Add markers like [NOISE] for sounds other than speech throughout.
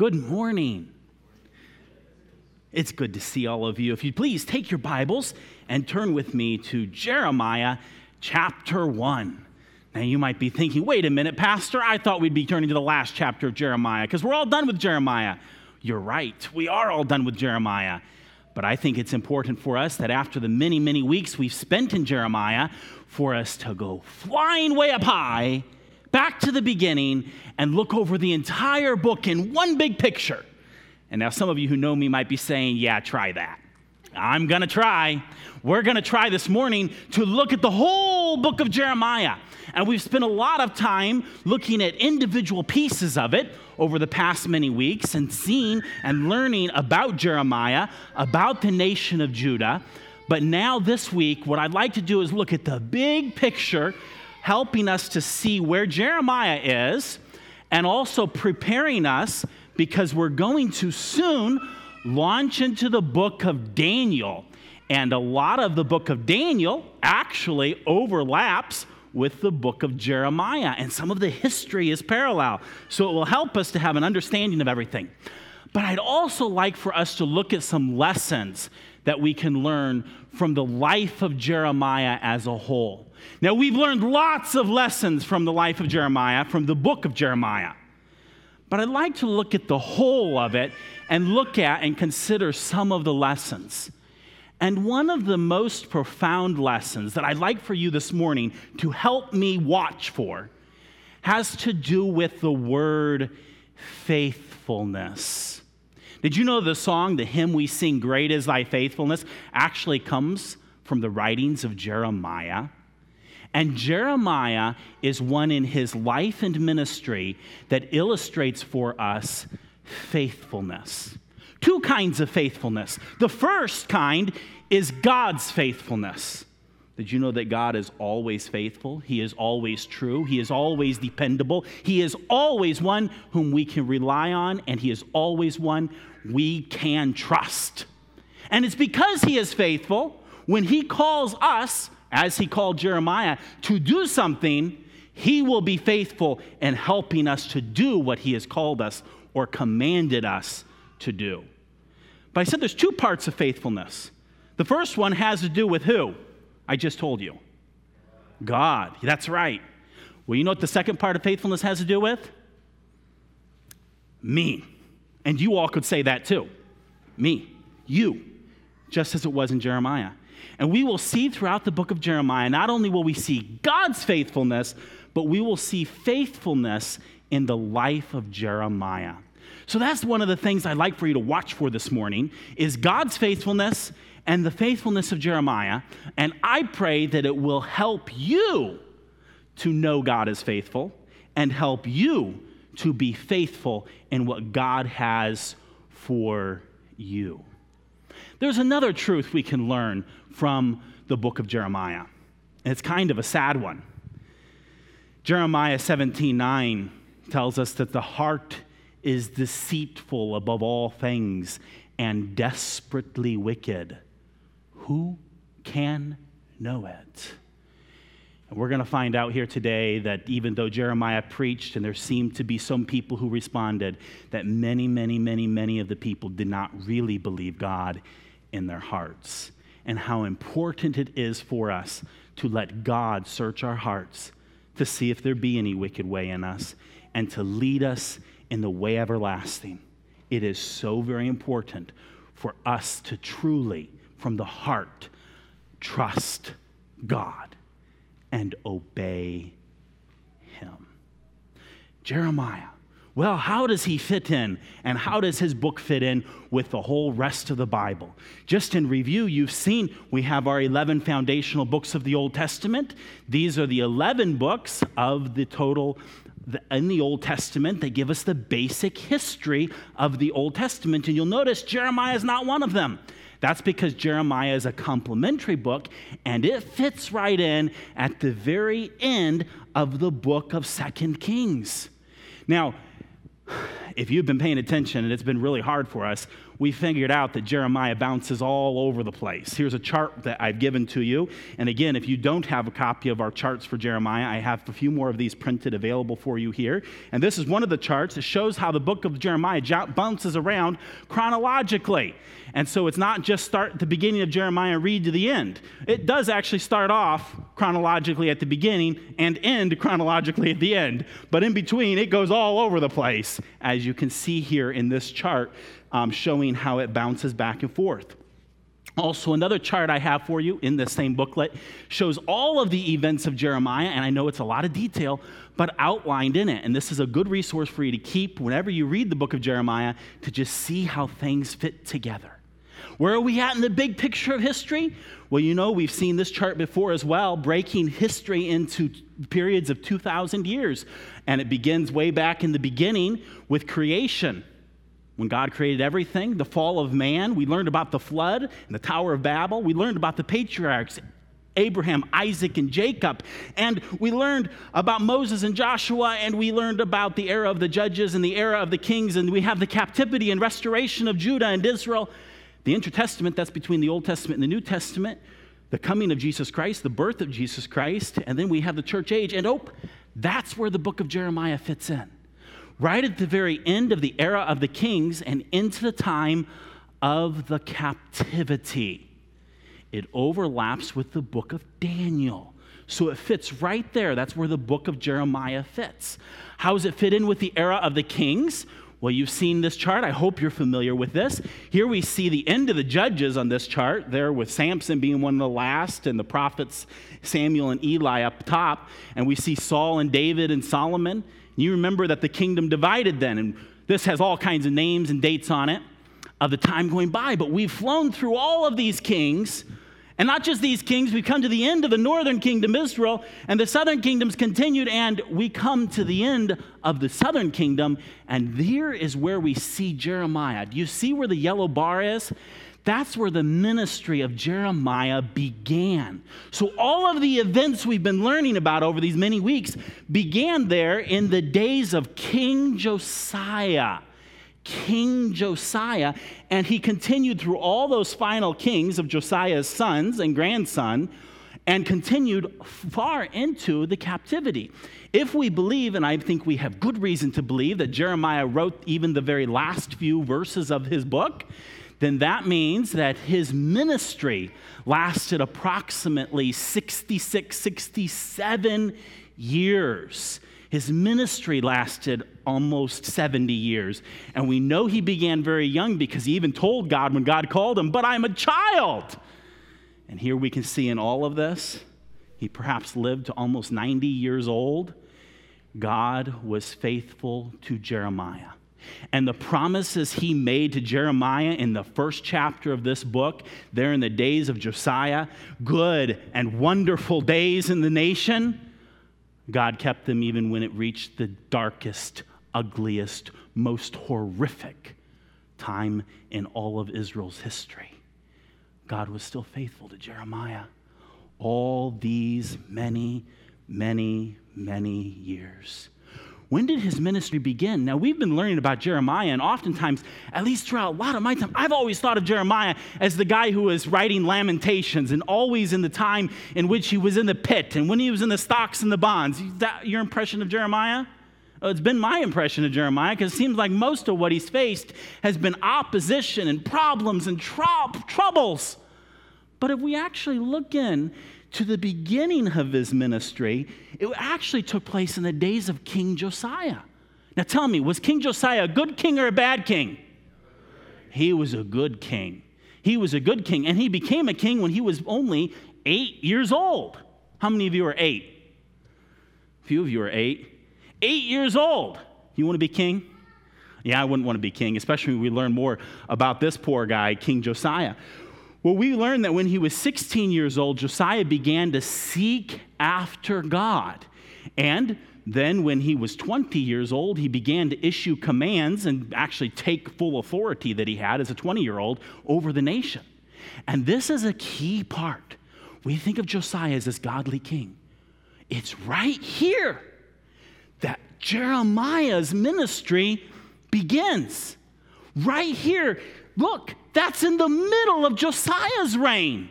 Good morning. It's good to see all of you. If you please take your Bibles and turn with me to Jeremiah chapter 1. Now, you might be thinking, wait a minute, Pastor, I thought we'd be turning to the last chapter of Jeremiah because we're all done with Jeremiah. You're right, we are all done with Jeremiah. But I think it's important for us that after the many, many weeks we've spent in Jeremiah, for us to go flying way up high, back to the beginning, and look over the entire book in one big picture. And now, some of you who know me might be saying, yeah, try that. I'm going to try. We're going to try this morning to look at the whole book of Jeremiah. And we've spent a lot of time looking at individual pieces of it over the past many weeks and seeing and learning about Jeremiah, about the nation of Judah. But now, this week, what I'd like to do is look at the big picture, helping us to see where Jeremiah is and also preparing us because we're going to soon launch into the book of Daniel. And a lot of the book of Daniel actually overlaps with the book of Jeremiah, and some of the history is parallel. So it will help us to have an understanding of everything. But I'd also like for us to look at some lessons that we can learn from the life of Jeremiah as a whole. Now, we've learned lots of lessons from the life of Jeremiah, from the book of Jeremiah. But I'd like to look at the whole of it and look at and consider some of the lessons. And one of the most profound lessons that I'd like for you this morning to help me watch for has to do with the word faithfulness. Did you know the song, the hymn we sing, Great is Thy Faithfulness, actually comes from the writings of Jeremiah? And Jeremiah is one in his life and ministry that illustrates for us faithfulness. Two kinds of faithfulness. The first kind is God's faithfulness. Did you know that God is always faithful? He is always true. He is always dependable. He is always one whom we can rely on, and He is always one we can trust. And it's because He is faithful when He calls us as he called Jeremiah, to do something, he will be faithful in helping us to do what he has called us or commanded us to do. But I said there's two parts of faithfulness. The first one has to do with who? I just told you. God. That's right. Well, you know what the second part of faithfulness has to do with? Me. And you all could say that too. Me. You. Just as it was in Jeremiah. And we will see throughout the book of Jeremiah, not only will we see God's faithfulness, but we will see faithfulness in the life of Jeremiah. So that's one of the things I'd like for you to watch for this morning is God's faithfulness and the faithfulness of Jeremiah. And I pray that it will help you to know God is faithful and help you to be faithful in what God has for you. There's another truth we can learn from the book of Jeremiah. And it's kind of a sad one. Jeremiah 17 9 tells us that the heart is deceitful above all things and desperately wicked. Who can know it? And we're going to find out here today that even though Jeremiah preached and there seemed to be some people who responded, that many, many, many, many of the people did not really believe God in their hearts and how important it is for us to let God search our hearts to see if there be any wicked way in us and to lead us in the way everlasting. It is so very important for us to truly, from the heart, trust God and obey Him. Jeremiah well, how does he fit in? And how does his book fit in with the whole rest of the Bible? Just in review, you've seen we have our 11 foundational books of the Old Testament. These are the 11 books of the total in the Old Testament they give us the basic history of the Old Testament. And you'll notice Jeremiah is not one of them. That's because Jeremiah is a complementary book and it fits right in at the very end of the book of Second Kings. Now, [SIGHS] if you've been paying attention, and it's been really hard for us, we figured out that Jeremiah bounces all over the place. Here's a chart that I've given to you. And again, if you don't have a copy of our charts for Jeremiah, I have a few more of these printed available for you here. And this is one of the charts that shows how the book of Jeremiah bounces around chronologically. And so it's not just start at the beginning of Jeremiah read to the end. It does actually start off chronologically at the beginning and end chronologically at the end. But in between, it goes all over the place, as you can see here in this chart, um, showing how it bounces back and forth. Also, another chart I have for you in the same booklet shows all of the events of Jeremiah, and I know it's a lot of detail, but outlined in it. And this is a good resource for you to keep whenever you read the book of Jeremiah to just see how things fit together. Where are we at in the big picture of history? Well, you know, we've seen this chart before as well, breaking history into periods of 2,000 years. And it begins way back in the beginning with creation. When God created everything, the fall of man, we learned about the flood and the Tower of Babel. We learned about the patriarchs, Abraham, Isaac, and Jacob. And we learned about Moses and Joshua, and we learned about the era of the judges and the era of the kings, and we have the captivity and restoration of Judah and Israel. The intertestament, that's between the Old Testament and the New Testament, the coming of Jesus Christ, the birth of Jesus Christ, and then we have the church age. And oh, that's where the book of Jeremiah fits in right at the very end of the era of the kings and into the time of the captivity. It overlaps with the book of Daniel. So it fits right there. That's where the book of Jeremiah fits. How does it fit in with the era of the kings? Well, you've seen this chart. I hope you're familiar with this. Here we see the end of the judges on this chart, there with Samson being one of the last, and the prophets Samuel and Eli up top. And we see Saul and David and Solomon. You remember that the kingdom divided then, and this has all kinds of names and dates on it of the time going by. But we've flown through all of these kings, and not just these kings, we've come to the end of the northern kingdom, Israel, and the southern kingdoms continued, and we come to the end of the southern kingdom, and here is where we see Jeremiah. Do you see where the yellow bar is? That's where the ministry of Jeremiah began. So, all of the events we've been learning about over these many weeks began there in the days of King Josiah. King Josiah, and he continued through all those final kings of Josiah's sons and grandson and continued far into the captivity. If we believe, and I think we have good reason to believe, that Jeremiah wrote even the very last few verses of his book, then that means that his ministry lasted approximately 66, 67 years. His ministry lasted almost 70 years. And we know he began very young because he even told God when God called him, But I'm a child. And here we can see in all of this, he perhaps lived to almost 90 years old. God was faithful to Jeremiah. And the promises he made to Jeremiah in the first chapter of this book, there in the days of Josiah, good and wonderful days in the nation, God kept them even when it reached the darkest, ugliest, most horrific time in all of Israel's history. God was still faithful to Jeremiah all these many, many, many years. When did his ministry begin? Now, we've been learning about Jeremiah, and oftentimes, at least throughout a lot of my time, I've always thought of Jeremiah as the guy who was writing Lamentations and always in the time in which he was in the pit and when he was in the stocks and the bonds. Is that your impression of Jeremiah? Well, it's been my impression of Jeremiah because it seems like most of what he's faced has been opposition and problems and troubles. But if we actually look in to the beginning of his ministry, it actually took place in the days of King Josiah. Now tell me, was King Josiah a good king or a bad king? He was a good king. He was a good king, and he became a king when he was only eight years old. How many of you are eight? A few of you are eight. Eight years old. You want to be king? Yeah, I wouldn't want to be king, especially when we learn more about this poor guy, King Josiah. Well, we learn that when he was 16 years old, Josiah began to seek after God. And then, when he was 20 years old, he began to issue commands and actually take full authority that he had as a 20 year old over the nation. And this is a key part. We think of Josiah as this godly king. It's right here that Jeremiah's ministry begins. Right here. Look, that's in the middle of Josiah's reign.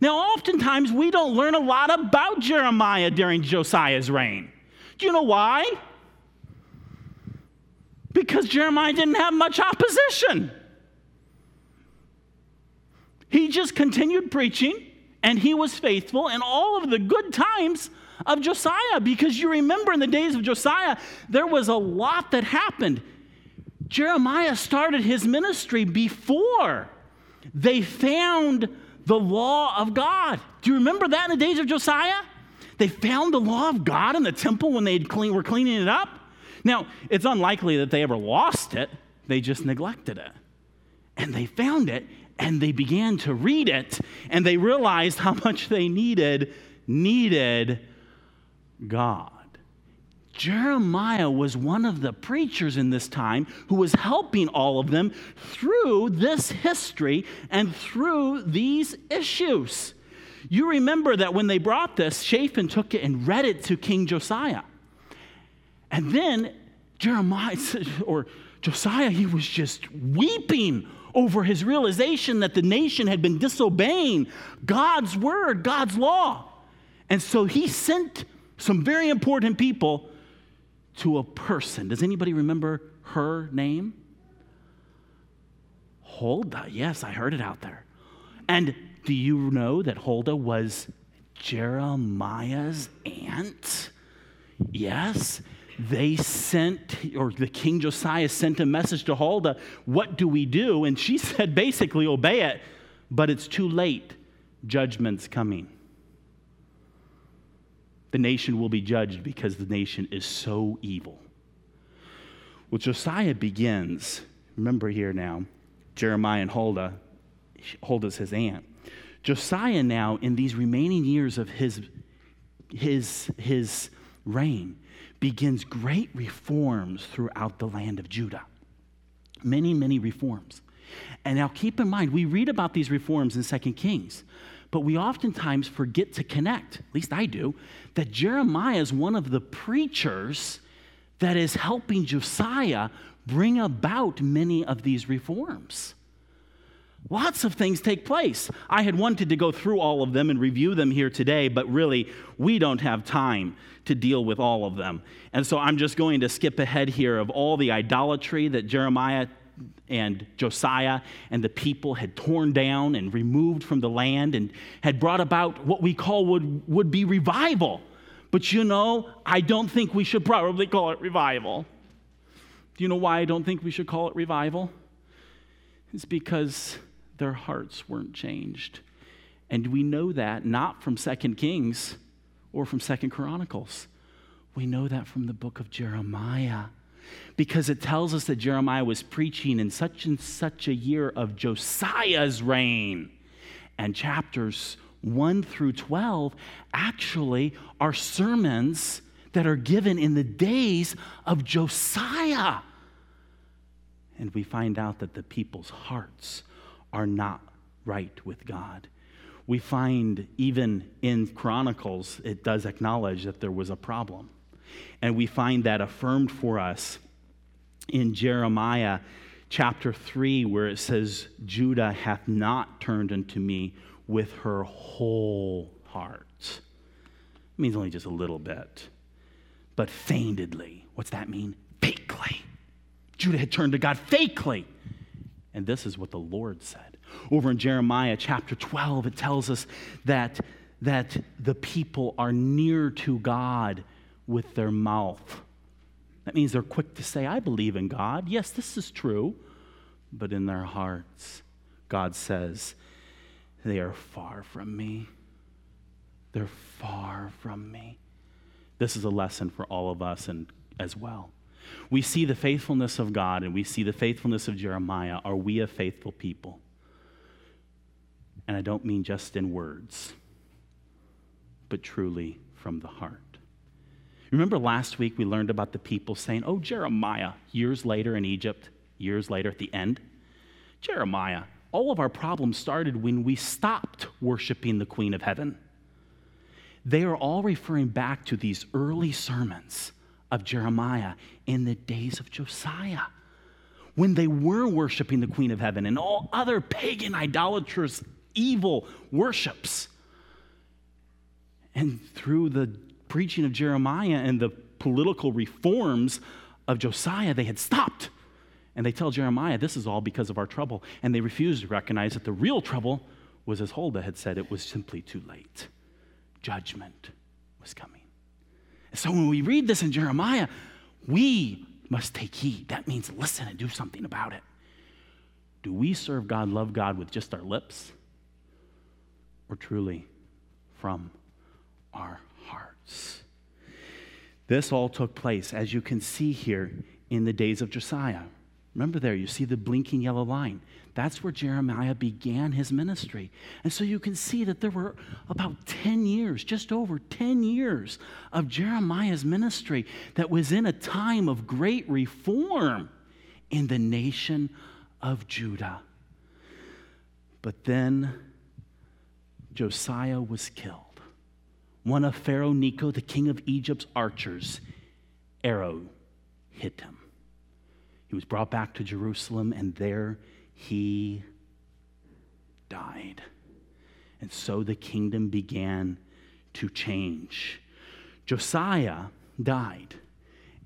Now, oftentimes we don't learn a lot about Jeremiah during Josiah's reign. Do you know why? Because Jeremiah didn't have much opposition. He just continued preaching and he was faithful in all of the good times of Josiah. Because you remember in the days of Josiah, there was a lot that happened. Jeremiah started his ministry before they found the law of God. Do you remember that in the days of Josiah? They found the law of God in the temple when they clean, were cleaning it up. Now, it's unlikely that they ever lost it, they just neglected it. And they found it and they began to read it and they realized how much they needed needed God. Jeremiah was one of the preachers in this time who was helping all of them through this history and through these issues. You remember that when they brought this, Shaphan took it and read it to King Josiah. And then Jeremiah, [LAUGHS] or Josiah, he was just weeping over his realization that the nation had been disobeying God's word, God's law. And so he sent some very important people to a person. Does anybody remember her name? Huldah. Yes, I heard it out there. And do you know that Huldah was Jeremiah's aunt? Yes. They sent, or the king Josiah sent a message to Huldah, What do we do? And she [LAUGHS] said, basically, obey it, but it's too late. Judgment's coming the nation will be judged because the nation is so evil. Well, Josiah begins, remember here now, Jeremiah and Huldah, Huldah's his aunt. Josiah now, in these remaining years of his, his, his reign, begins great reforms throughout the land of Judah. Many, many reforms. And now keep in mind, we read about these reforms in Second Kings. But we oftentimes forget to connect, at least I do, that Jeremiah is one of the preachers that is helping Josiah bring about many of these reforms. Lots of things take place. I had wanted to go through all of them and review them here today, but really, we don't have time to deal with all of them. And so I'm just going to skip ahead here of all the idolatry that Jeremiah and Josiah and the people had torn down and removed from the land and had brought about what we call would, would be revival. But you know, I don't think we should probably call it revival. Do you know why I don't think we should call it revival? It's because their hearts weren't changed. And we know that not from Second Kings or from Second Chronicles. We know that from the book of Jeremiah because it tells us that Jeremiah was preaching in such and such a year of Josiah's reign. And chapters 1 through 12 actually are sermons that are given in the days of Josiah. And we find out that the people's hearts are not right with God. We find even in Chronicles, it does acknowledge that there was a problem. And we find that affirmed for us in Jeremiah chapter 3, where it says, Judah hath not turned unto me with her whole heart. It means only just a little bit, but feignedly. What's that mean? Fakely. Judah had turned to God fakely. And this is what the Lord said. Over in Jeremiah chapter 12, it tells us that, that the people are near to God with their mouth. That means they're quick to say, I believe in God. Yes, this is true. But in their hearts, God says, they are far from me. They're far from me. This is a lesson for all of us and as well. We see the faithfulness of God and we see the faithfulness of Jeremiah. Are we a faithful people? And I don't mean just in words, but truly from the heart. Remember last week we learned about the people saying, Oh, Jeremiah, years later in Egypt, years later at the end. Jeremiah, all of our problems started when we stopped worshiping the Queen of Heaven. They are all referring back to these early sermons of Jeremiah in the days of Josiah. when they were worshiping the Queen of Heaven and all other pagan, idolatrous, evil worships. And through the preaching of Jeremiah and the political reforms of Josiah, they had stopped. And they tell Jeremiah, This is all because of our trouble. And they refuse to recognize that the real trouble was, as Huldah had said, it was simply too late. Judgment was coming. And so when we read this in Jeremiah, we must take heed. That means listen and do something about it. Do we serve God, love God with just our lips, or truly from our This all took place, as you can see here, in the days of Josiah. Remember there, you see the blinking yellow line. That's where Jeremiah began his ministry. And so you can see that there were about 10 years, just over 10 years of Jeremiah's ministry that was in a time of great reform in the nation of Judah. But then Josiah was killed. One of Pharaoh Necho, the king of Egypt's archers, arrow hit him. He was brought back to Jerusalem, and there he died. And so the kingdom began to change. Josiah died,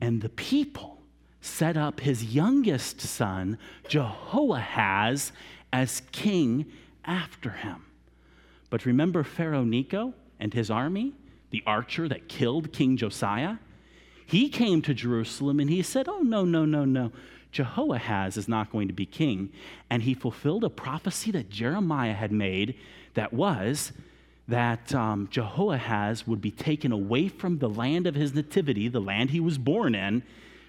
and the people set up his youngest son, Jehoahaz, as king after him. But remember Pharaoh Necho and his army, the archer that killed King Josiah? He came to Jerusalem and he said, Oh, no, no, no, no. Jehoahaz is not going to be king. And he fulfilled a prophecy that Jeremiah had made that was that um, Jehoahaz would be taken away from the land of his nativity, the land he was born in,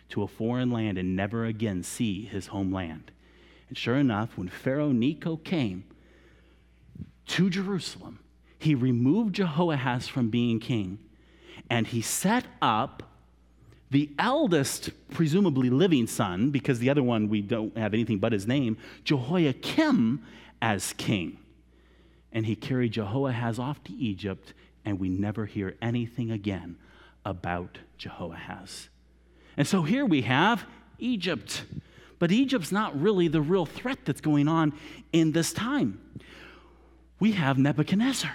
to a foreign land and never again see his homeland. And sure enough, when Pharaoh Necho came to Jerusalem, he removed Jehoahaz from being king and he set up the eldest, presumably living son, because the other one we don't have anything but his name, Jehoiakim, as king. And he carried Jehoahaz off to Egypt, and we never hear anything again about Jehoahaz. And so here we have Egypt. But Egypt's not really the real threat that's going on in this time. We have Nebuchadnezzar.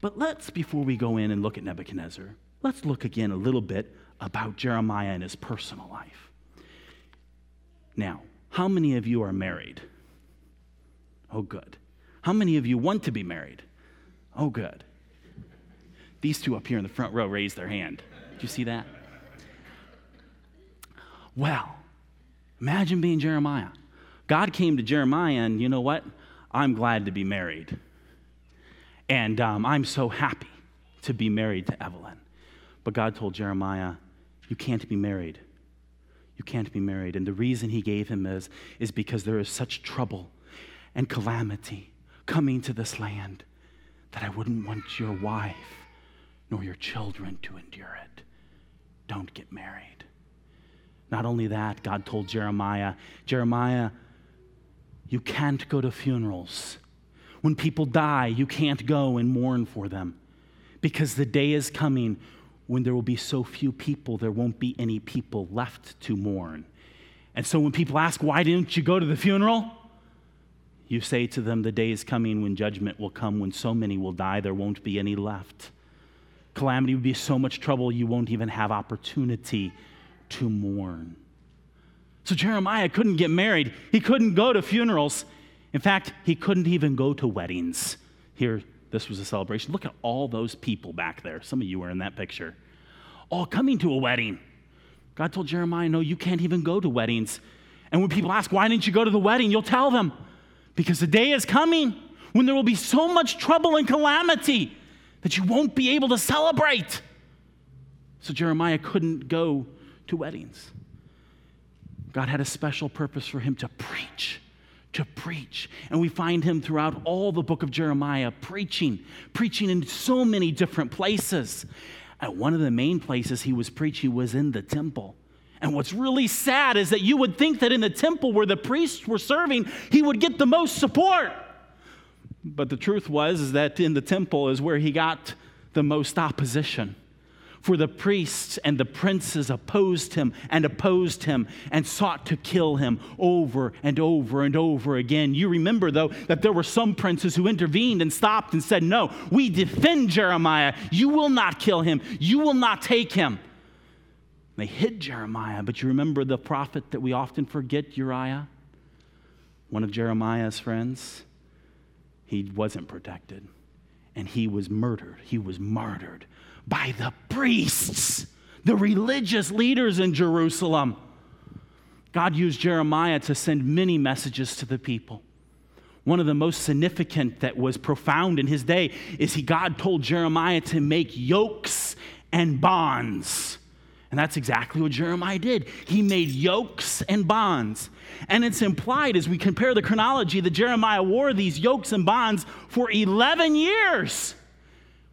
But let's, before we go in and look at Nebuchadnezzar, let's look again a little bit about Jeremiah and his personal life. Now, how many of you are married? Oh, good. How many of you want to be married? Oh, good. These two up here in the front row raised their hand. Did you see that? Well, imagine being Jeremiah. God came to Jeremiah, and you know what? I'm glad to be married. And um, I'm so happy to be married to Evelyn. But God told Jeremiah, you can't be married. You can't be married. And the reason he gave him is, is because there is such trouble and calamity coming to this land that I wouldn't want your wife nor your children to endure it. Don't get married. Not only that, God told Jeremiah, Jeremiah, you can't go to funerals. When people die, you can't go and mourn for them because the day is coming when there will be so few people, there won't be any people left to mourn. And so when people ask, why didn't you go to the funeral? You say to them, the day is coming when judgment will come, when so many will die, there won't be any left. Calamity would be so much trouble, you won't even have opportunity to mourn. So Jeremiah couldn't get married. He couldn't go to funerals. In fact, he couldn't even go to weddings. Here, this was a celebration. Look at all those people back there. Some of you were in that picture. All coming to a wedding. God told Jeremiah, No, you can't even go to weddings. And when people ask, Why didn't you go to the wedding? You'll tell them, Because the day is coming when there will be so much trouble and calamity that you won't be able to celebrate. So Jeremiah couldn't go to weddings. God had a special purpose for him to preach to preach. And we find him throughout all the book of Jeremiah preaching, preaching in so many different places. And one of the main places he was preaching was in the temple. And what's really sad is that you would think that in the temple where the priests were serving, he would get the most support. But the truth was is that in the temple is where he got the most opposition. For the priests and the princes opposed him and opposed him and sought to kill him over and over and over again. You remember, though, that there were some princes who intervened and stopped and said, No, we defend Jeremiah. You will not kill him, you will not take him. They hid Jeremiah, but you remember the prophet that we often forget, Uriah? One of Jeremiah's friends? He wasn't protected, and he was murdered. He was martyred by the priests, the religious leaders in Jerusalem. God used Jeremiah to send many messages to the people. One of the most significant that was profound in his day is he God told Jeremiah to make yokes and bonds. And that's exactly what Jeremiah did. He made yokes and bonds. And it's implied as we compare the chronology that Jeremiah wore these yokes and bonds for 11 years.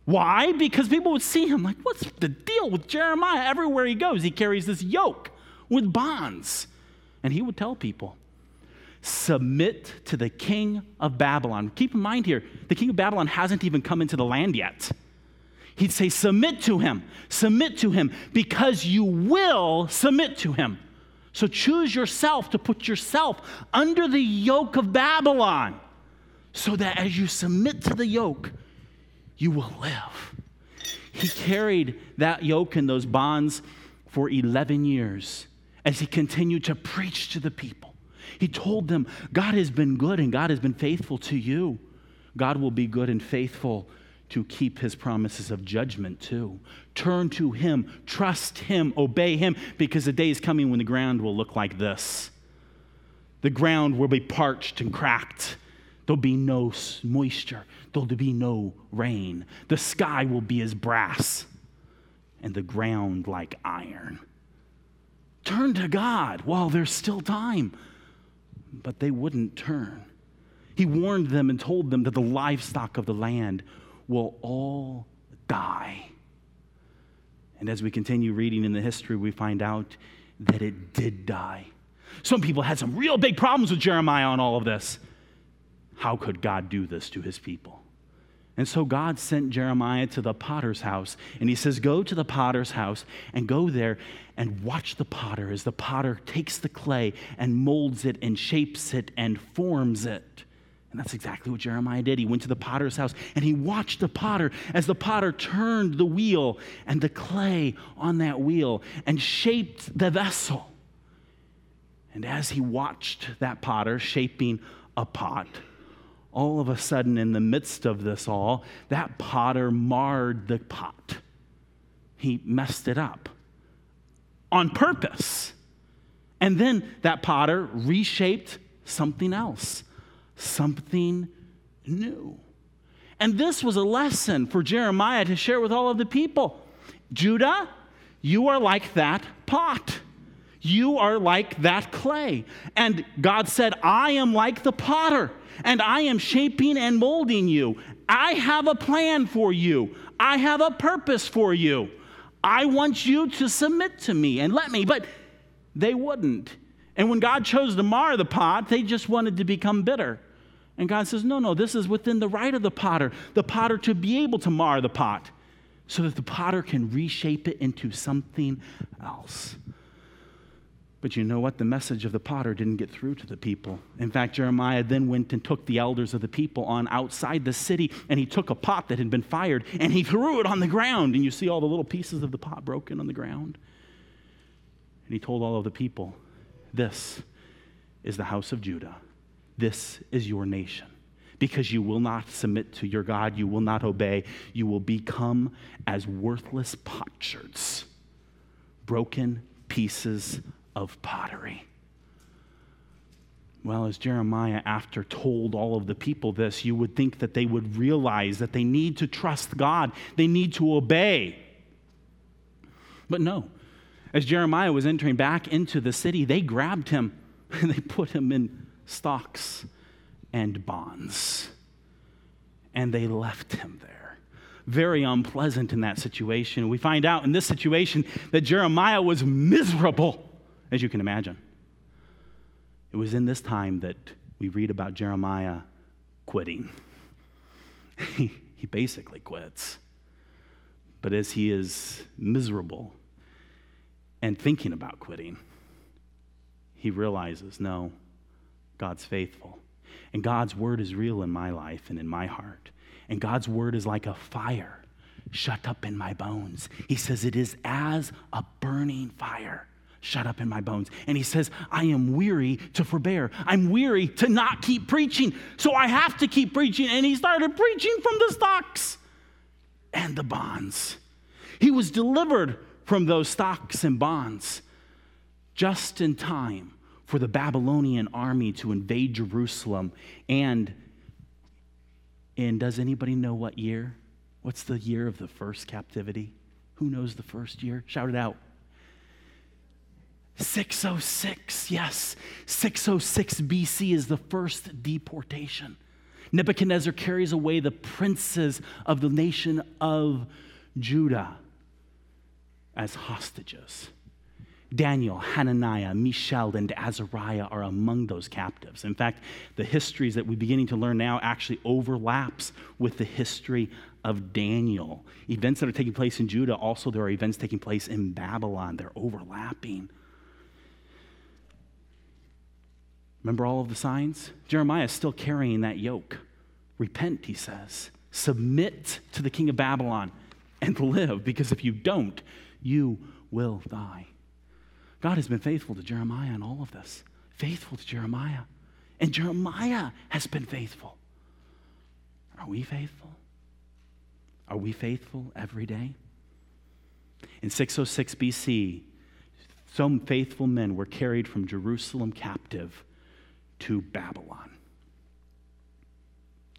Why? Because people would see him like, what's the deal with Jeremiah? Everywhere he goes, he carries this yoke with bonds. And he would tell people, submit to the king of Babylon. Keep in mind here, the king of Babylon hasn't even come into the land yet. He'd say, submit to him, submit to him, because you will submit to him. So choose yourself to put yourself under the yoke of Babylon, so that as you submit to the yoke, you will live. He carried that yoke and those bonds for 11 years as he continued to preach to the people. He told them, God has been good and God has been faithful to you. God will be good and faithful to keep his promises of judgment too. Turn to him, trust him, obey him, because the day is coming when the ground will look like this. The ground will be parched and cracked. There'll be no moisture there'll be no rain. The sky will be as brass, and the ground like iron. Turn to God while there's still time. But they wouldn't turn. He warned them and told them that the livestock of the land will all die. And as we continue reading in the history, we find out that it did die. Some people had some real big problems with Jeremiah on all of this. How could God do this to his people? And so God sent Jeremiah to the potter's house. And he says, Go to the potter's house and go there and watch the potter as the potter takes the clay and molds it and shapes it and forms it. And that's exactly what Jeremiah did. He went to the potter's house and he watched the potter as the potter turned the wheel and the clay on that wheel and shaped the vessel. And as he watched that potter shaping a pot, all of a sudden, in the midst of this all, that potter marred the pot. He messed it up on purpose. And then that potter reshaped something else, something new. And this was a lesson for Jeremiah to share with all of the people. Judah, you are like that pot. You are like that clay. And God said, I am like the potter and I am shaping and molding you. I have a plan for you, I have a purpose for you. I want you to submit to me and let me. But they wouldn't. And when God chose to mar the pot, they just wanted to become bitter. And God says, No, no, this is within the right of the potter, the potter to be able to mar the pot so that the potter can reshape it into something else. But you know what? The message of the potter didn't get through to the people. In fact, Jeremiah then went and took the elders of the people on outside the city, and he took a pot that had been fired and he threw it on the ground. And you see all the little pieces of the pot broken on the ground. And he told all of the people, This is the house of Judah. This is your nation. Because you will not submit to your God, you will not obey, you will become as worthless potsherds, broken pieces of pottery. Well, as Jeremiah, after told all of the people this, you would think that they would realize that they need to trust God, they need to obey. But no. As Jeremiah was entering back into the city, they grabbed him and [LAUGHS] they put him in stocks and bonds. And they left him there. Very unpleasant in that situation. We find out in this situation that Jeremiah was miserable as you can imagine. It was in this time that we read about Jeremiah quitting. [LAUGHS] he, he basically quits. But as he is miserable and thinking about quitting, he realizes no, God's faithful. And God's word is real in my life and in my heart. And God's word is like a fire shut up in my bones. He says, It is as a burning fire shut up in my bones. And he says, I am weary to forbear. I'm weary to not keep preaching. So I have to keep preaching. And he started preaching from the stocks and the bonds. He was delivered from those stocks and bonds just in time for the Babylonian army to invade Jerusalem. And, and does anybody know what year? What's the year of the first captivity? Who knows the first year? Shout it out. 606, yes. 606 BC is the first deportation. Nebuchadnezzar carries away the princes of the nation of Judah as hostages. Daniel, Hananiah, Mishael, and Azariah are among those captives. In fact, the histories that we're beginning to learn now actually overlaps with the history of Daniel. Events that are taking place in Judah, also there are events taking place in Babylon. They're overlapping. Remember all of the signs? Jeremiah is still carrying that yoke. Repent, he says. Submit to the king of Babylon and live, because if you don't, you will die. God has been faithful to Jeremiah in all of this, faithful to Jeremiah. And Jeremiah has been faithful. Are we faithful? Are we faithful every day? In 606 BC, some faithful men were carried from Jerusalem captive to Babylon.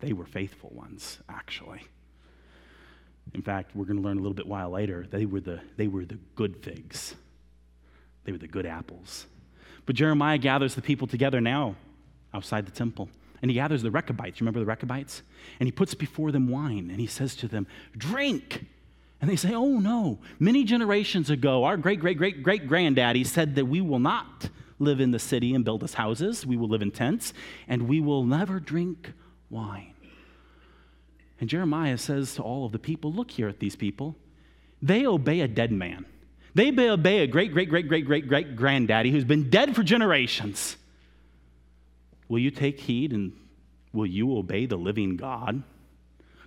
They were faithful ones, actually. In fact, we're going to learn a little bit while later, they were the, they were the good figs. They were the good apples. But Jeremiah gathers the people together now outside the temple. And he gathers the Rechabites. Remember the Rechabites? And he puts before them wine and he says to them, Drink. And they say, Oh no. Many generations ago, our great, great, great, great granddaddy said that we will not live in the city and build us houses. We will live in tents, and we will never drink wine. And Jeremiah says to all of the people, Look here at these people. They obey a dead man. They obey a great, great, great, great, great, great granddaddy who's been dead for generations. Will you take heed and will you obey the living God?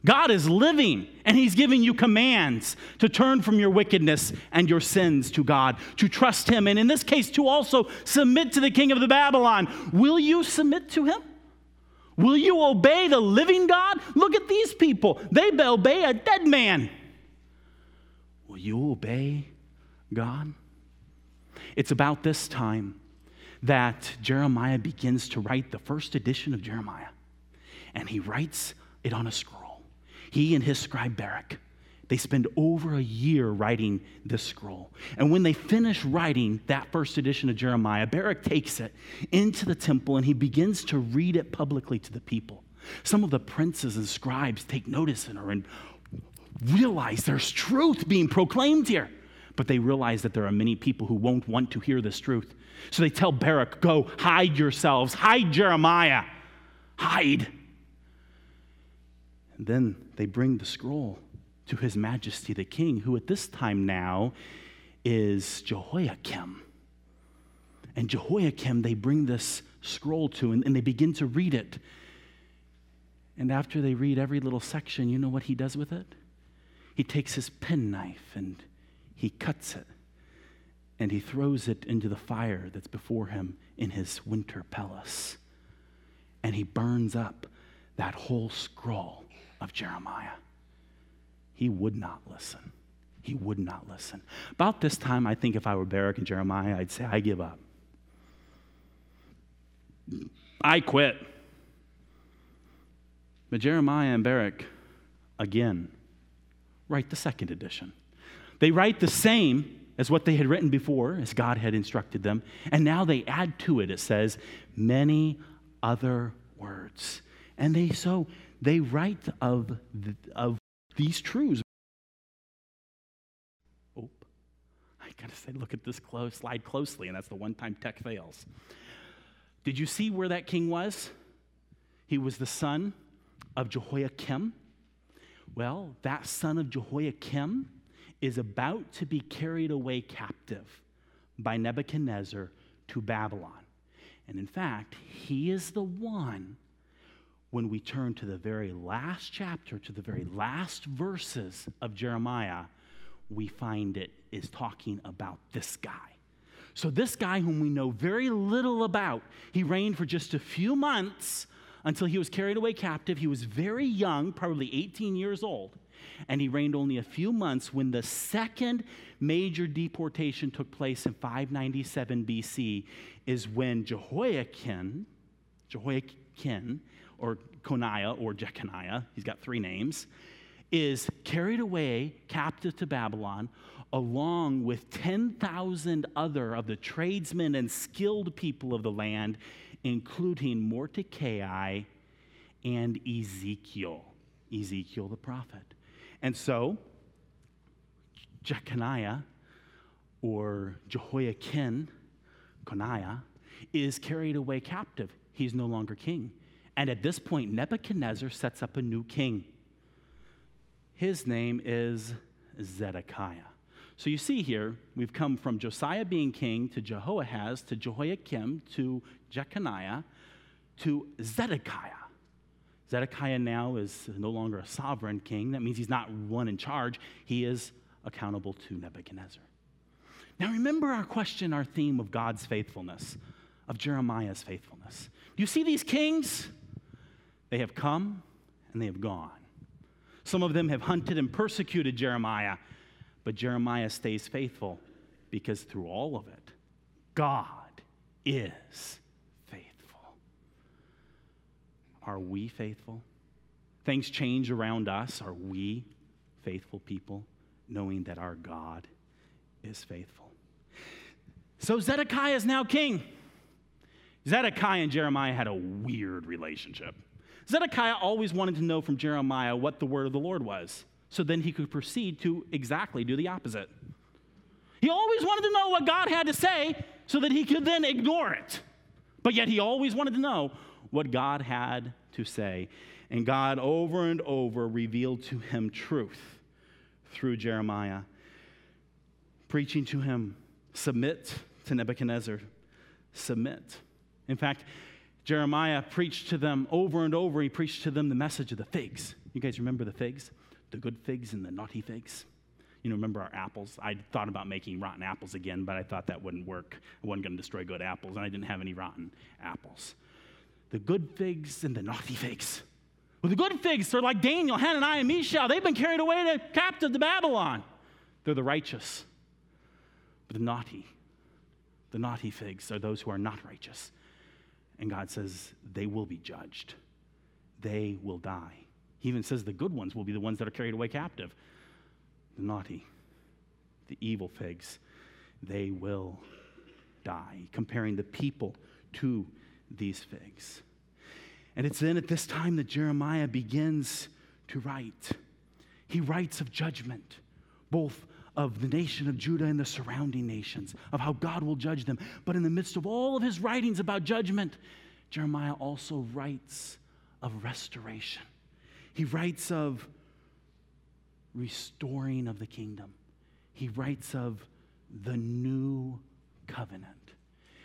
God is living and He's giving you commands to turn from your wickedness and your sins to God, to trust Him, and in this case, to also submit to the king of the Babylon. Will you submit to Him? Will you obey the living God? Look at these people. They obey a dead man. Will you obey God? It's about this time that Jeremiah begins to write the first edition of Jeremiah. And he writes it on a scroll. He and his scribe Baruch, they spend over a year writing this scroll. And when they finish writing that first edition of Jeremiah, Baruch takes it into the temple and he begins to read it publicly to the people. Some of the princes and scribes take notice in her and realize there's truth being proclaimed here. But they realize that there are many people who won't want to hear this truth. So they tell Baruch, Go, hide yourselves, hide Jeremiah, hide. And then they bring the scroll to His Majesty the King, who at this time now is Jehoiakim. And Jehoiakim, they bring this scroll to, and, and they begin to read it. And after they read every little section, you know what he does with it? He takes his penknife and he cuts it and he throws it into the fire that's before him in his winter palace. And he burns up that whole scroll of Jeremiah. He would not listen. He would not listen. About this time, I think if I were Baruch and Jeremiah, I'd say, I give up. I quit. But Jeremiah and Baruch, again, write the second edition. They write the same as what they had written before, as God had instructed them, and now they add to it, it says, many other words. And they so they write of, the, of these truths. Oh, I gotta say, look at this close, slide closely, and that's the one time tech fails. Did you see where that king was? He was the son of Jehoiakim. Well, that son of Jehoiakim is about to be carried away captive by Nebuchadnezzar to Babylon. And in fact, he is the one, when we turn to the very last chapter, to the very last verses of Jeremiah, we find it is talking about this guy. So, this guy, whom we know very little about, he reigned for just a few months until he was carried away captive. He was very young, probably 18 years old, and he reigned only a few months when the second major deportation took place in 597 BC, is when Jehoiakim, Jehoiakim, or Coniah, or Jeconiah, he's got three names, is carried away captive to Babylon along with 10,000 other of the tradesmen and skilled people of the land, including Mordecai and Ezekiel, Ezekiel the prophet. And so, Jeconiah or Jehoiachin, Coniah, is carried away captive. He's no longer king. And at this point, Nebuchadnezzar sets up a new king. His name is Zedekiah. So you see here, we've come from Josiah being king to Jehoahaz to Jehoiakim to Jeconiah to Zedekiah. Zedekiah now is no longer a sovereign king. That means he's not one in charge, he is accountable to Nebuchadnezzar. Now, remember our question, our theme of God's faithfulness, of Jeremiah's faithfulness. You see these kings? They have come and they have gone. Some of them have hunted and persecuted Jeremiah, but Jeremiah stays faithful because through all of it, God is faithful. Are we faithful? Things change around us. Are we faithful people, knowing that our God is faithful? So Zedekiah is now king. Zedekiah and Jeremiah had a weird relationship. Zedekiah always wanted to know from Jeremiah what the word of the Lord was, so then he could proceed to exactly do the opposite. He always wanted to know what God had to say so that he could then ignore it. But yet he always wanted to know what God had to say. And God over and over revealed to him truth through Jeremiah, preaching to him, submit to Nebuchadnezzar, submit. In fact, Jeremiah preached to them over and over. He preached to them the message of the figs. You guys remember the figs? The good figs and the naughty figs? You know, remember our apples? I thought about making rotten apples again, but I thought that wouldn't work. I wasn't going to destroy good apples, and I didn't have any rotten apples. The good figs and the naughty figs. Well, the good figs are like Daniel, Hananiah, and Mishael. They've been carried away to captive to Babylon. They're the righteous. But the naughty, the naughty figs are those who are not righteous. And God says they will be judged, they will die. He even says the good ones will be the ones that are carried away captive. The naughty, the evil figs, they will die, comparing the people to these figs. And it's then at this time that Jeremiah begins to write. He writes of judgment, both of the nation of Judah and the surrounding nations, of how God will judge them. But in the midst of all of his writings about judgment, Jeremiah also writes of restoration. He writes of restoring of the kingdom. He writes of the new covenant.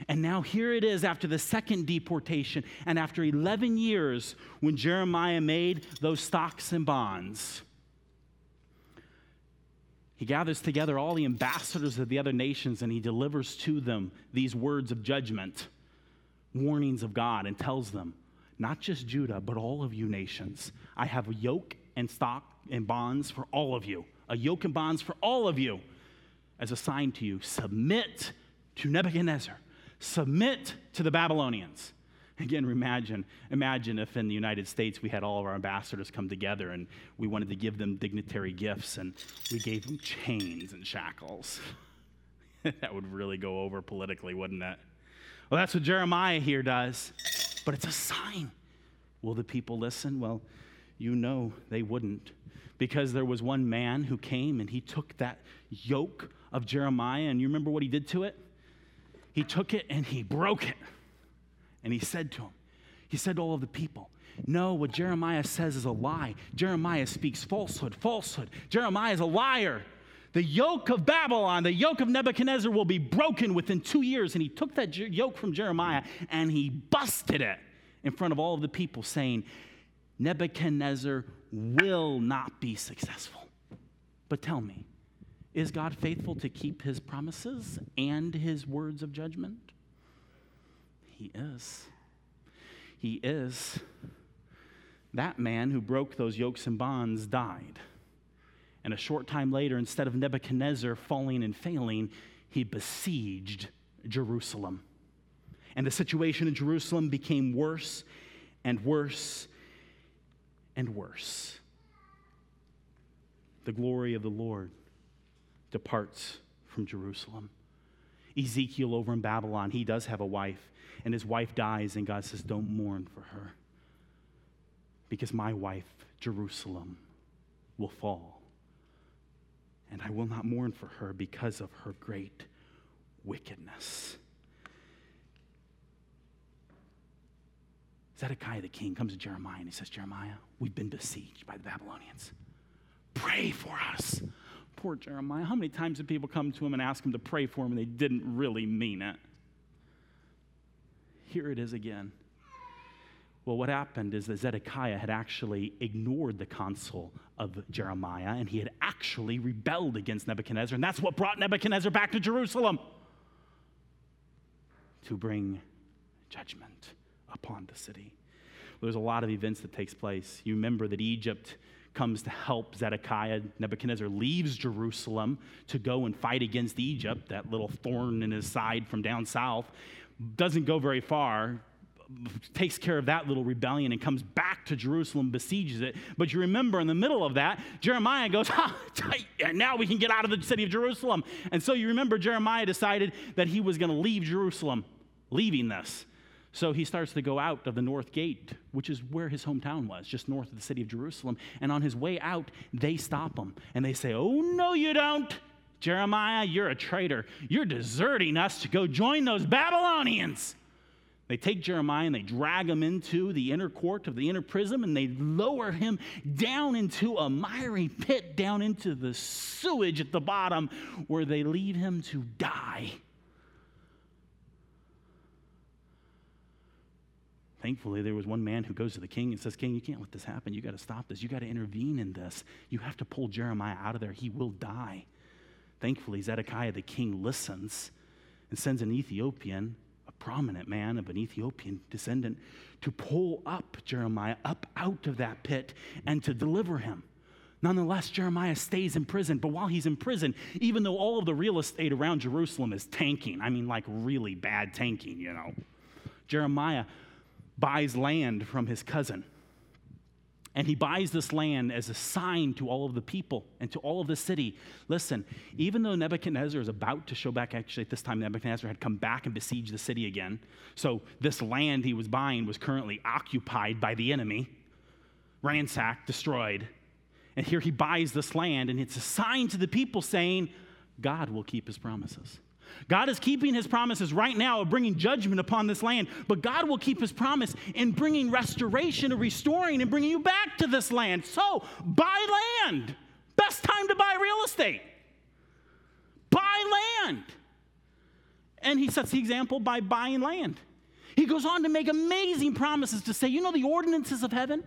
And now here it is after the second deportation and after 11 years when Jeremiah made those stocks and bonds he gathers together all the ambassadors of the other nations and he delivers to them these words of judgment, warnings of God, and tells them, not just Judah, but all of you nations, I have a yoke and stock and bonds for all of you, a yoke and bonds for all of you as a sign to you. Submit to Nebuchadnezzar, submit to the Babylonians. [LAUGHS] Again, imagine, imagine if in the United States we had all of our ambassadors come together and we wanted to give them dignitary gifts and we gave them chains and shackles. [LAUGHS] that would really go over politically, wouldn't it? Well, that's what Jeremiah here does, but it's a sign. Will the people listen? Well, you know they wouldn't. Because there was one man who came and he took that yoke of Jeremiah, and you remember what he did to it? He took it and he broke it. And he said to him, he said to all of the people, No, what Jeremiah says is a lie. Jeremiah speaks falsehood, falsehood. Jeremiah is a liar. the yoke of Babylon, the yoke of Nebuchadnezzar will be broken within two years. And he took that yoke from Jeremiah and he busted it in front of all of the people, saying, Nebuchadnezzar will not be successful. But tell me, is God faithful to keep his promises and his words of judgment? He is. He is. That man who broke those yokes and bonds died. And a short time later, instead of Nebuchadnezzar falling and failing, he besieged Jerusalem. And the situation in Jerusalem became worse and worse and worse. The glory of the Lord departs from Jerusalem. Ezekiel over in Babylon, he does have a wife, and his wife dies, and God says, Don't mourn for her, because my wife, Jerusalem, will fall. And I will not mourn for her because of her great wickedness. Zedekiah the king comes to Jeremiah and he says, Jeremiah, we've been besieged by the Babylonians. Pray for us. Poor Jeremiah. How many times did people come to him and ask him to pray for him and they didn't really mean it? Here it is again. Well, what happened is that Zedekiah had actually ignored the counsel of Jeremiah and he had actually rebelled against Nebuchadnezzar. And that's what brought Nebuchadnezzar back to Jerusalem to bring judgment upon the city. There's a lot of events that takes place. You remember that Egypt comes to help Zedekiah. Nebuchadnezzar leaves Jerusalem to go and fight against Egypt, that little thorn in his side from down south. Doesn't go very far, takes care of that little rebellion and comes back to Jerusalem, besieges it. But you remember in the middle of that, Jeremiah goes, [LAUGHS] ha, now we can get out of the city of Jerusalem. And so you remember Jeremiah decided that he was going to leave Jerusalem, leaving this. So he starts to go out of the north gate, which is where his hometown was, just north of the city of Jerusalem. And on his way out, they stop him and they say, Oh, no, you don't. Jeremiah, you're a traitor. You're deserting us to go join those Babylonians. They take Jeremiah and they drag him into the inner court of the inner prison and they lower him down into a miry pit, down into the sewage at the bottom, where they leave him to die. Thankfully, there was one man who goes to the king and says, King, you can't let this happen. You got to stop this. You got to intervene in this. You have to pull Jeremiah out of there. He will die. Thankfully, Zedekiah the king listens and sends an Ethiopian, a prominent man of an Ethiopian descendant, to pull up Jeremiah up out of that pit and to deliver him. Nonetheless, Jeremiah stays in prison. But while he's in prison, even though all of the real estate around Jerusalem is tanking, I mean, like really bad tanking, you know, Jeremiah buys land from his cousin. And he buys this land as a sign to all of the people and to all of the city. Listen, even though Nebuchadnezzar is about to show back, actually, at this time, Nebuchadnezzar had come back and besieged the city again. So this land he was buying was currently occupied by the enemy, ransacked, destroyed. And here he buys this land, and it's a sign to the people saying, God will keep his promises. God is keeping his promises right now of bringing judgment upon this land, but God will keep his promise in bringing restoration and restoring and bringing you back to this land. So, buy land. Best time to buy real estate. Buy land. And he sets the example by buying land. He goes on to make amazing promises to say, you know, the ordinances of heaven?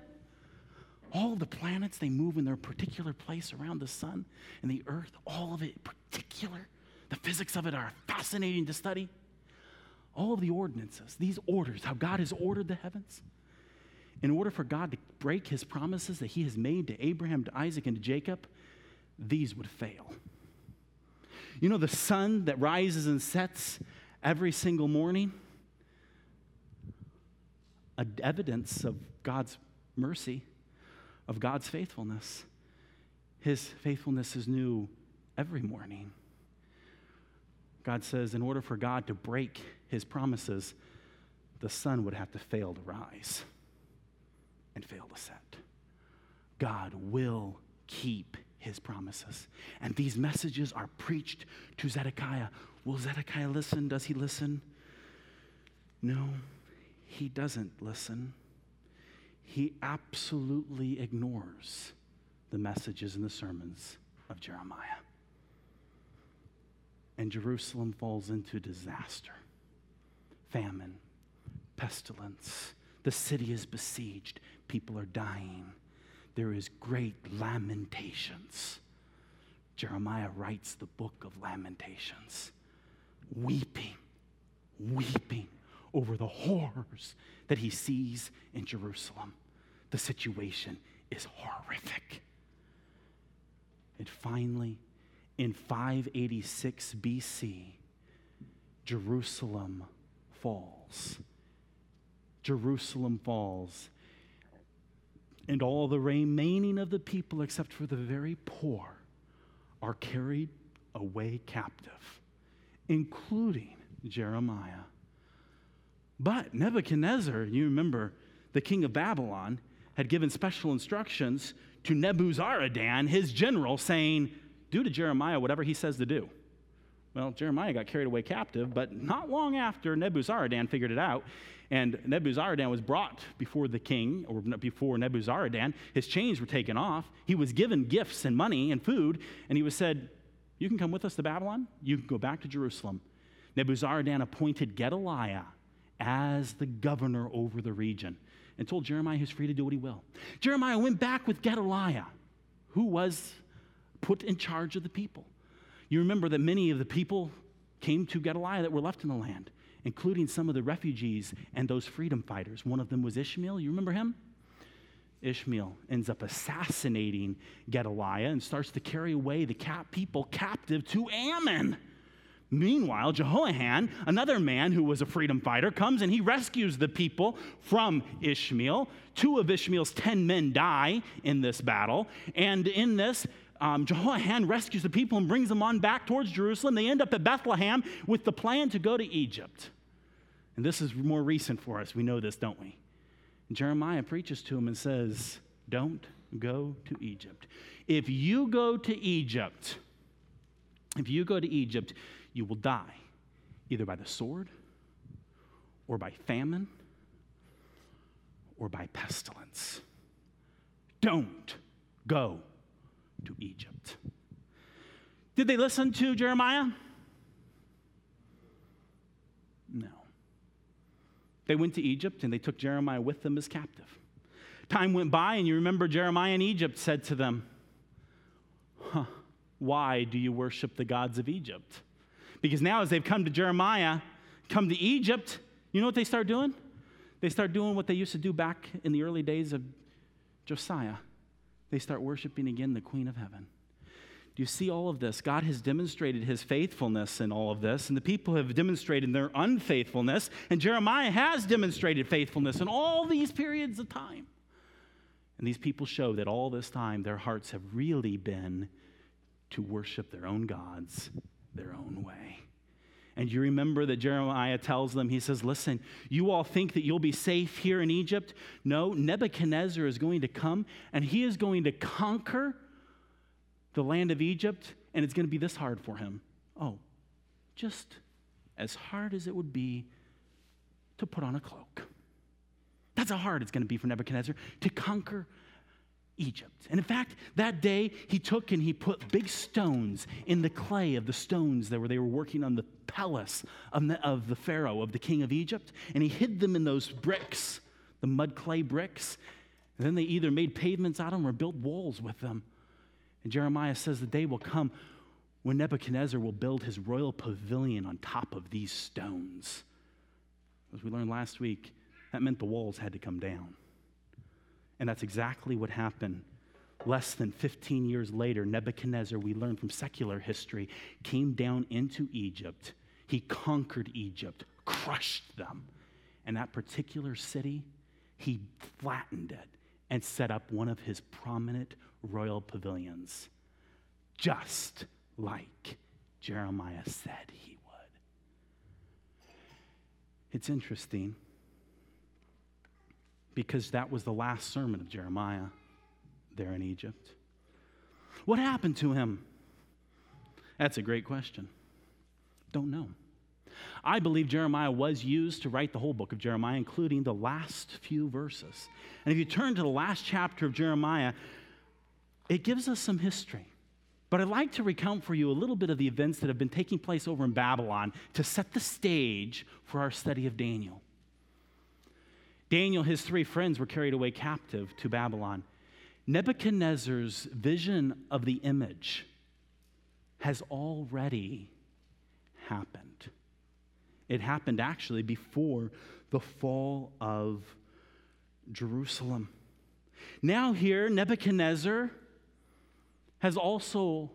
All the planets, they move in their particular place around the sun and the earth, all of it particular the physics of it are fascinating to study. All of the ordinances, these orders, how God has ordered the heavens. In order for God to break his promises that he has made to Abraham, to Isaac, and to Jacob, these would fail. You know, the sun that rises and sets every single morning, evidence of God's mercy, of God's faithfulness. His faithfulness is new every morning. God says, in order for God to break his promises, the sun would have to fail to rise and fail to set. God will keep his promises. And these messages are preached to Zedekiah. Will Zedekiah listen? Does he listen? No, he doesn't listen. He absolutely ignores the messages and the sermons of Jeremiah. And Jerusalem falls into disaster famine, pestilence. The city is besieged, people are dying. There is great lamentations. Jeremiah writes the book of Lamentations, weeping, weeping over the horrors that he sees in Jerusalem. The situation is horrific. And finally, in 586 BC, Jerusalem falls. Jerusalem falls. And all the remaining of the people, except for the very poor, are carried away captive, including Jeremiah. But Nebuchadnezzar, you remember, the king of Babylon, had given special instructions to Nebuzaradan, his general, saying, Do to Jeremiah whatever he says to do. Well, Jeremiah got carried away captive, but not long after Nebuzaradan figured it out, and Nebuzaradan was brought before the king, or before Nebuzaradan. His chains were taken off. He was given gifts and money and food, and he was said, You can come with us to Babylon. You can go back to Jerusalem. Nebuzaradan appointed Gedaliah as the governor over the region and told Jeremiah he's free to do what he will. Jeremiah went back with Gedaliah, who was put in charge of the people. You remember that many of the people came to Gedaliah that were left in the land, including some of the refugees and those freedom fighters. One of them was Ishmael. You remember him? Ishmael ends up assassinating Gedaliah and starts to carry away the cap- people captive to Ammon. Meanwhile, Jehoiahan, another man who was a freedom fighter, comes and he rescues the people from Ishmael. Two of Ishmael's 10 men die in this battle. And in this, um, [LAUGHS] Jehoiahan rescues the people and brings them on back towards Jerusalem. They end up at Bethlehem with the plan to go to Egypt. And this is more recent for us. We know this, don't we? And Jeremiah preaches to him and says, Don't go to Egypt. If you go to Egypt, if you go to Egypt, you will die either by the sword or by famine or by pestilence. Don't go to Egypt. Did they listen to Jeremiah? No. They went to Egypt and they took Jeremiah with them as captive. Time went by, and you remember Jeremiah in Egypt said to them, huh, Why do you worship the gods of Egypt? Because now, as they've come to Jeremiah, come to Egypt, you know what they start doing? They start doing what they used to do back in the early days of Josiah. They start worshiping again the Queen of Heaven. Do you see all of this? God has demonstrated his faithfulness in all of this, and the people have demonstrated their unfaithfulness, and Jeremiah has demonstrated faithfulness in all these periods of time. And these people show that all this time their hearts have really been to worship their own gods their own way. And you remember that Jeremiah tells them, he says, Listen, you all think that you'll be safe here in Egypt. No, Nebuchadnezzar is going to come and he is going to conquer the land of Egypt, and it's going to be this hard for him. Oh, just as hard as it would be to put on a cloak. That's how hard it's going to be for Nebuchadnezzar to conquer Egypt. And in fact, that day he took and he put big stones in the clay of the stones that were they were working on the palace of the, of the Pharaoh, of the king of Egypt, and he hid them in those bricks, the mud clay bricks. And then they either made pavements out of them or built walls with them. And Jeremiah says the day will come when Nebuchadnezzar will build his royal pavilion on top of these stones. As we learned last week, that meant the walls had to come down. And that's exactly what happened. Less than 15 years later, Nebuchadnezzar, we learn from secular history, came down into Egypt. He conquered Egypt, crushed them. And that particular city, he flattened it and set up one of his prominent royal pavilions, just like Jeremiah said he would. It's interesting because that was the last sermon of Jeremiah there in Egypt. What happened to him? That's a great question. Don't know. I believe Jeremiah was used to write the whole book of Jeremiah, including the last few verses. And if you turn to the last chapter of Jeremiah, it gives us some history. But I'd like to recount for you a little bit of the events that have been taking place over in Babylon to set the stage for our study of Daniel. Daniel, his three friends were carried away captive to Babylon. Nebuchadnezzar's vision of the image has already happened. It happened actually before the fall of Jerusalem. Now, here, Nebuchadnezzar has also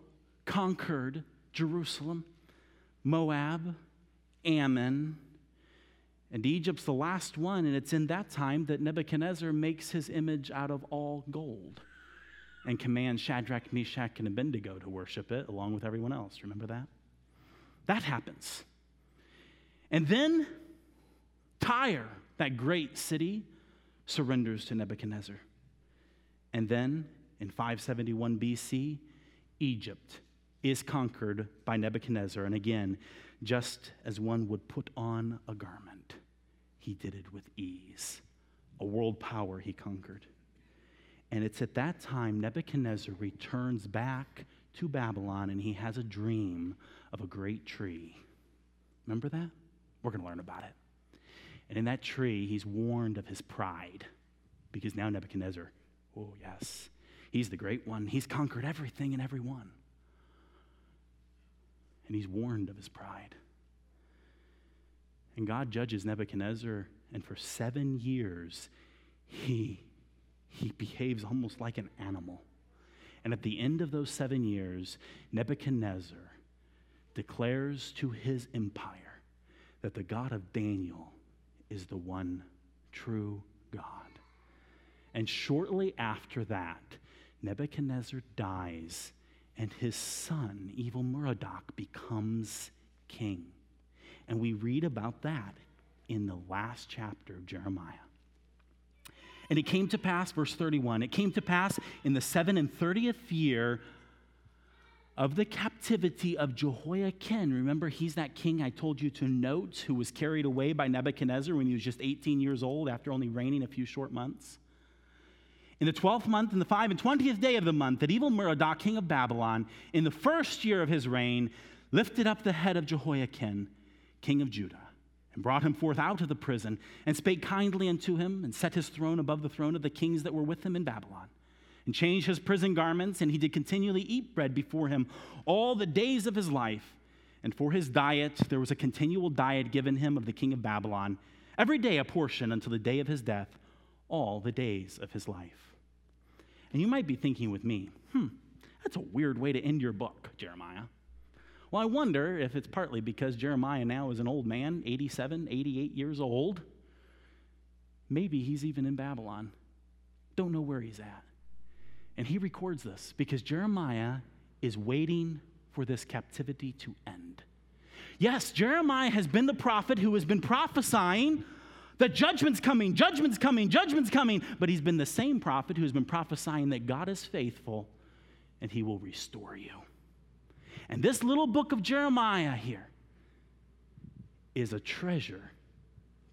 conquered Jerusalem, Moab, Ammon, and Egypt's the last one, and it's in that time that Nebuchadnezzar makes his image out of all gold and commands Shadrach, Meshach, and Abednego to worship it along with everyone else. Remember that? That happens. And then Tyre, that great city, surrenders to Nebuchadnezzar. And then in 571 BC, Egypt is conquered by Nebuchadnezzar. And again, just as one would put on a garment, he did it with ease. A world power he conquered. And it's at that time Nebuchadnezzar returns back to Babylon and he has a dream of a great tree. Remember that? We're going to learn about it. And in that tree, he's warned of his pride because now Nebuchadnezzar, oh, yes, he's the great one. He's conquered everything and everyone. And he's warned of his pride. And God judges Nebuchadnezzar, and for seven years, he, he behaves almost like an animal. And at the end of those seven years, Nebuchadnezzar declares to his empire that the God of Daniel is the one true God. And shortly after that, Nebuchadnezzar dies, and his son, Evil Merodach, becomes king. And we read about that in the last chapter of Jeremiah. And it came to pass, verse 31, it came to pass in the seven and thirtieth year of the captivity of Jehoiachin. Remember, he's that king I told you to note who was carried away by Nebuchadnezzar when he was just 18 years old after only reigning a few short months. In the 12th month, in the 5 and 20th day of the month, that evil Merodach, king of Babylon, in the first year of his reign, lifted up the head of Jehoiachin king of Judah, and brought him forth out of the prison, and spake kindly unto him, and set his throne above the throne of the kings that were with him in Babylon, and changed his prison garments, and he did continually eat bread before him all the days of his life. And for his diet, there was a continual diet given him of the king of Babylon, every day a portion until the day of his death, all the days of his life. And you might be thinking with me, hmm, that's a weird way to end your book, Jeremiah. Well, I wonder if it's partly because Jeremiah now is an old man, 87, 88 years old. Maybe he's even in Babylon. Don't know where he's at. And he records this because Jeremiah is waiting for this captivity to end. Yes, Jeremiah has been the prophet who has been prophesying that judgment's coming, judgment's coming, judgment's coming. But he's been the same prophet who's been prophesying that God is faithful and he will restore you. And this little book of Jeremiah here is a treasure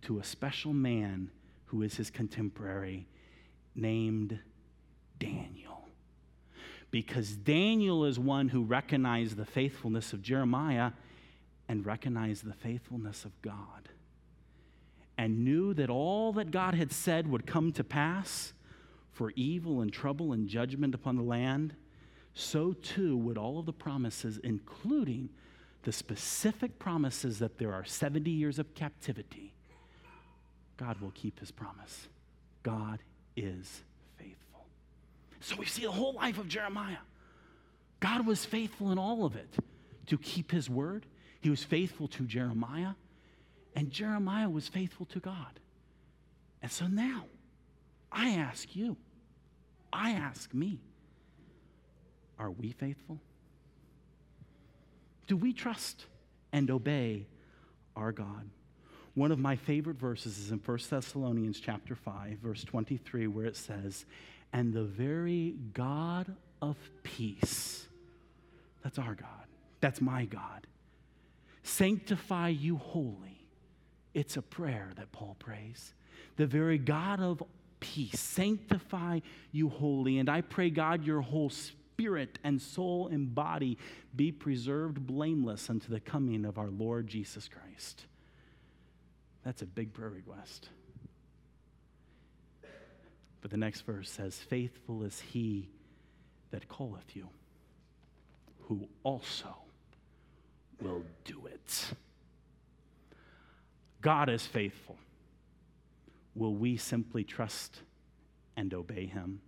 to a special man who is his contemporary named Daniel. Because Daniel is one who recognized the faithfulness of Jeremiah and recognized the faithfulness of God and knew that all that God had said would come to pass for evil and trouble and judgment upon the land so too would all of the promises, including the specific promises that there are 70 years of captivity, God will keep his promise. God is faithful. So we see the whole life of Jeremiah. God was faithful in all of it to keep his word. He was faithful to Jeremiah, and Jeremiah was faithful to God. And so now, I ask you, I ask me, are we faithful? Do we trust and obey our God? One of my favorite verses is in 1 Thessalonians chapter 5 verse 23 where it says, "And the very God of peace." That's our God. That's my God. Sanctify you wholly. It's a prayer that Paul prays. The very God of peace, sanctify you wholly. And I pray, God, your whole spirit spirit and soul and body be preserved blameless unto the coming of our Lord Jesus Christ. That's a big prayer request. But the next verse says, Faithful is he that calleth you, who also will do it. God is faithful. Will we simply trust and obey him?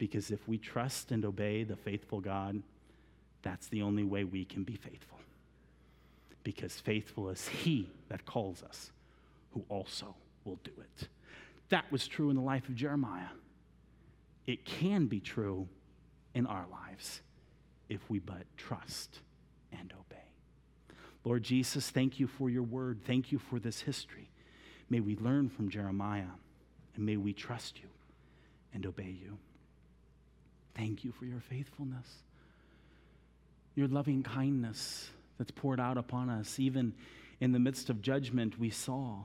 Because if we trust and obey the faithful God, that's the only way we can be faithful. Because faithful is he that calls us, who also will do it. That was true in the life of Jeremiah. It can be true in our lives if we but trust and obey. Lord Jesus, thank you for your word. Thank you for this history. May we learn from Jeremiah and may we trust you and obey you. Thank you for your faithfulness, your loving kindness that's poured out upon us. Even in the midst of judgment, we saw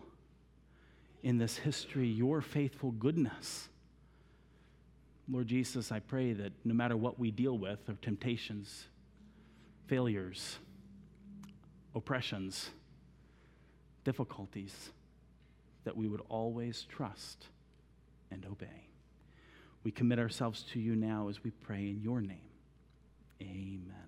in this history your faithful goodness. Lord Jesus, I pray that no matter what we deal with, or temptations, failures, oppressions, difficulties, that we would always trust and obey. We commit ourselves to you now as we pray in your name. Amen.